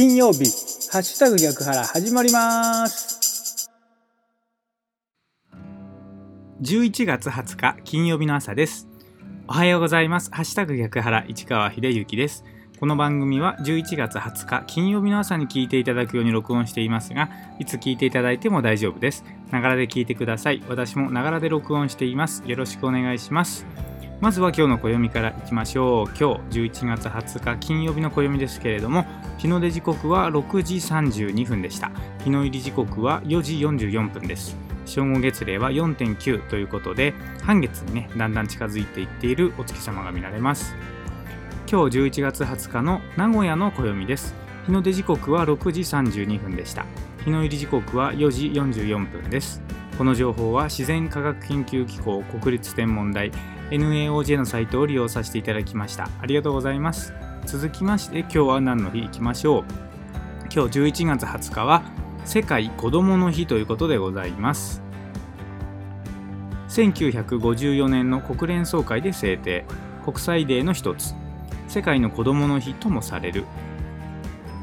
金曜日。ハッシュタグ逆腹始まります。11月20日金曜日の朝です。おはようございます。ハッシュタグ逆腹市川秀幸です。この番組は11月20日金曜日の朝に聞いていただくように録音していますがいつ聞いていただいても大丈夫です。ながらで聞いてください。私もながらで録音しています。よろしくお願いします。まずは今日の暦からいきましょう。今日11月20日金曜日の暦ですけれども日の出時刻は6時32分でした。日の入り時刻は4時44分です。正午月齢は4.9ということで半月にねだんだん近づいていっているお月様が見られます。今日11月20日の名古屋の暦です。日の出時刻は6時32分でした。日の入り時刻は4時44分です。この情報は自然科学研究機構国立天文台 NAOJ のサイトを利用させていただきました。ありがとうございます。続きまして今日は何の日いきましょう。今日11月20日は世界子どもの日ということでございます。1954年の国連総会で制定。国際デーの一つ。世界の子どもの日ともされる。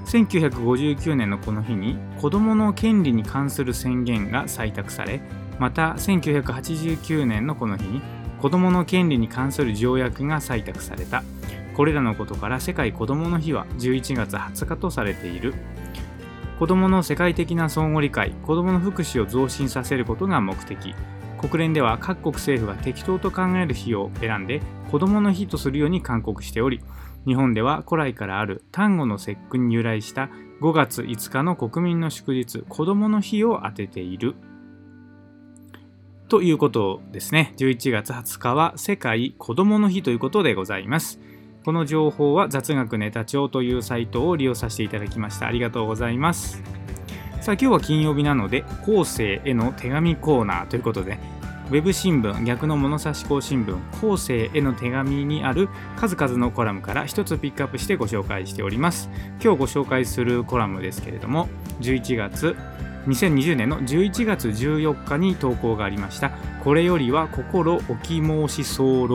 1959年のこの日に子どもの権利に関する宣言が採択されまた1989年のこの日に子どもの権利に関する条約が採択された。これらのことから世界子どもの日は11月20日とされている。子どもの世界的な相互理解子どもの福祉を増進させることが目的。国連では各国政府が適当と考える日を選んで子どもの日とするように勧告しており日本では古来からある端午の節句に由来した5月5日の国民の祝日子どもの日を当てているということですね。11月20日は世界子どもの日ということでございます。この情報は雑学ネタ帳というサイトを利用させていただきました。ありがとうございます。さあ今日は金曜日なので後世への手紙コーナーということでウェブ新聞逆の物差し校新聞後世への手紙にある数々のコラムから一つピックアップしてご紹介しております。今日ご紹介するコラムですけれども11月2020年の11月14日に投稿がありました「これよりは心おき申し候」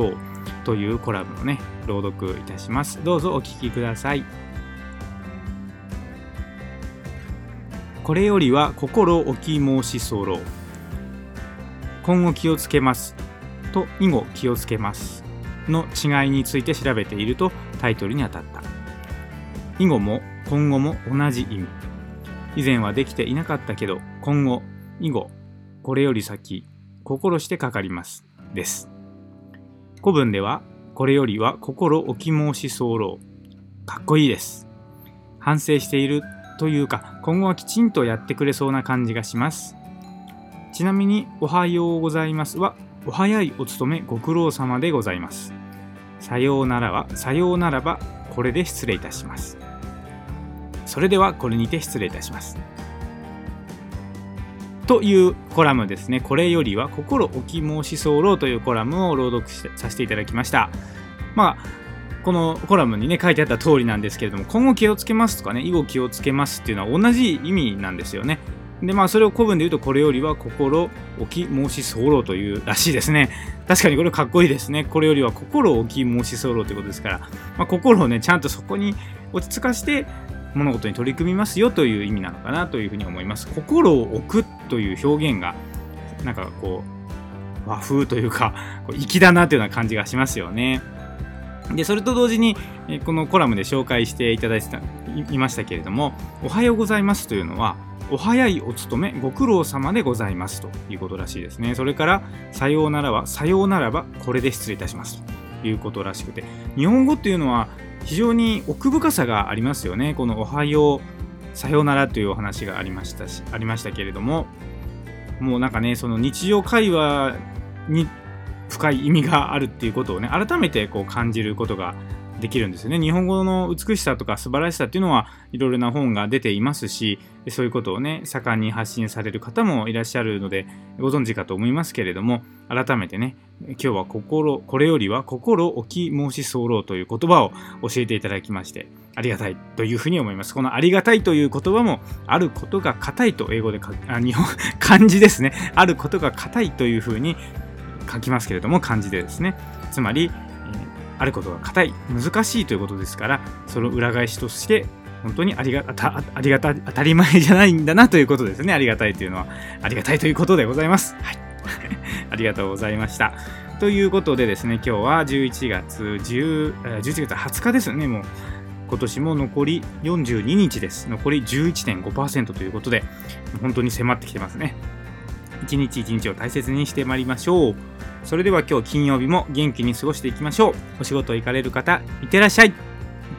というコラムをね朗読いたします。どうぞお聞きください。これよりは心おき申し候今後気をつけますと以後気をつけますの違いについて調べているとタイトルに当たった以後も今後も同じ意味以前はできていなかったけど、今後、以後、これより先、心してかかります。です。古文では、これよりは心置き申し候。かっこいいです。反省しているというか、今後はきちんとやってくれそうな感じがします。ちなみに、おはようございますは、お早いお勤めご苦労様でございます。さようならは、さようならば、これで失礼いたします。それではこれにて失礼いたします。というコラムですね。これよりは心置き申し候というコラムを朗読させていただきました。まあこのコラムにね書いてあった通りなんですけれども今後気をつけますとかね以後気をつけますっていうのは同じ意味なんですよね。でまあそれを古文で言うとこれよりは心置き申し候というらしいですね。確かにこれかっこいいですね。これよりは心置き申し候ということですから、まあ、心をねちゃんとそこに落ち着かして物事に取り組みますよという意味なのかなというふうに思います。心を置くという表現がなんかこう和風というか粋だなというような感じがしますよね。でそれと同時にこのコラムで紹介していただいてたいましたけれども「おはようございます」というのはお早いお勤めご苦労様でございますということらしいですね。それからさようならはさようならばこれで失礼いたしますということらしくて日本語っていうのは非常に奥深さがありますよね。このおはよう、さようならというお話がありましたし、ありましたけれども、もうなんかね、その日常会話に深い意味があるっていうことをね、改めてこう感じることができるんですよね。日本語の美しさとか素晴らしさっていうのはいろいろな本が出ていますし、そういうことをね、盛んに発信される方もいらっしゃるので、ご存知かと思いますけれども、改めてね、今日は心、これよりは心置き申し候という言葉を教えていただきまして、ありがたいというふうに思います。このありがたいという言葉も、あることが硬いと英語で日本、漢字ですね。あることが硬いというふうに書きますけれども、漢字でですね。つまりえ、あることが硬い、難しいということですから、その裏返しとして本当にありがたありがた当たり前じゃないんだなということですね。ありがたいというのはありがたいということでございます。はい。ありがとうございました。ということでですね今日は11月10 11月20日ですね。もう今年も残り42日です。残り11.5%ということで本当に迫ってきてますね。一日一日を大切にしてまいりましょう。それでは今日金曜日も元気に過ごしていきましょう。お仕事行かれる方いってらっしゃい。行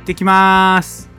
ってきます。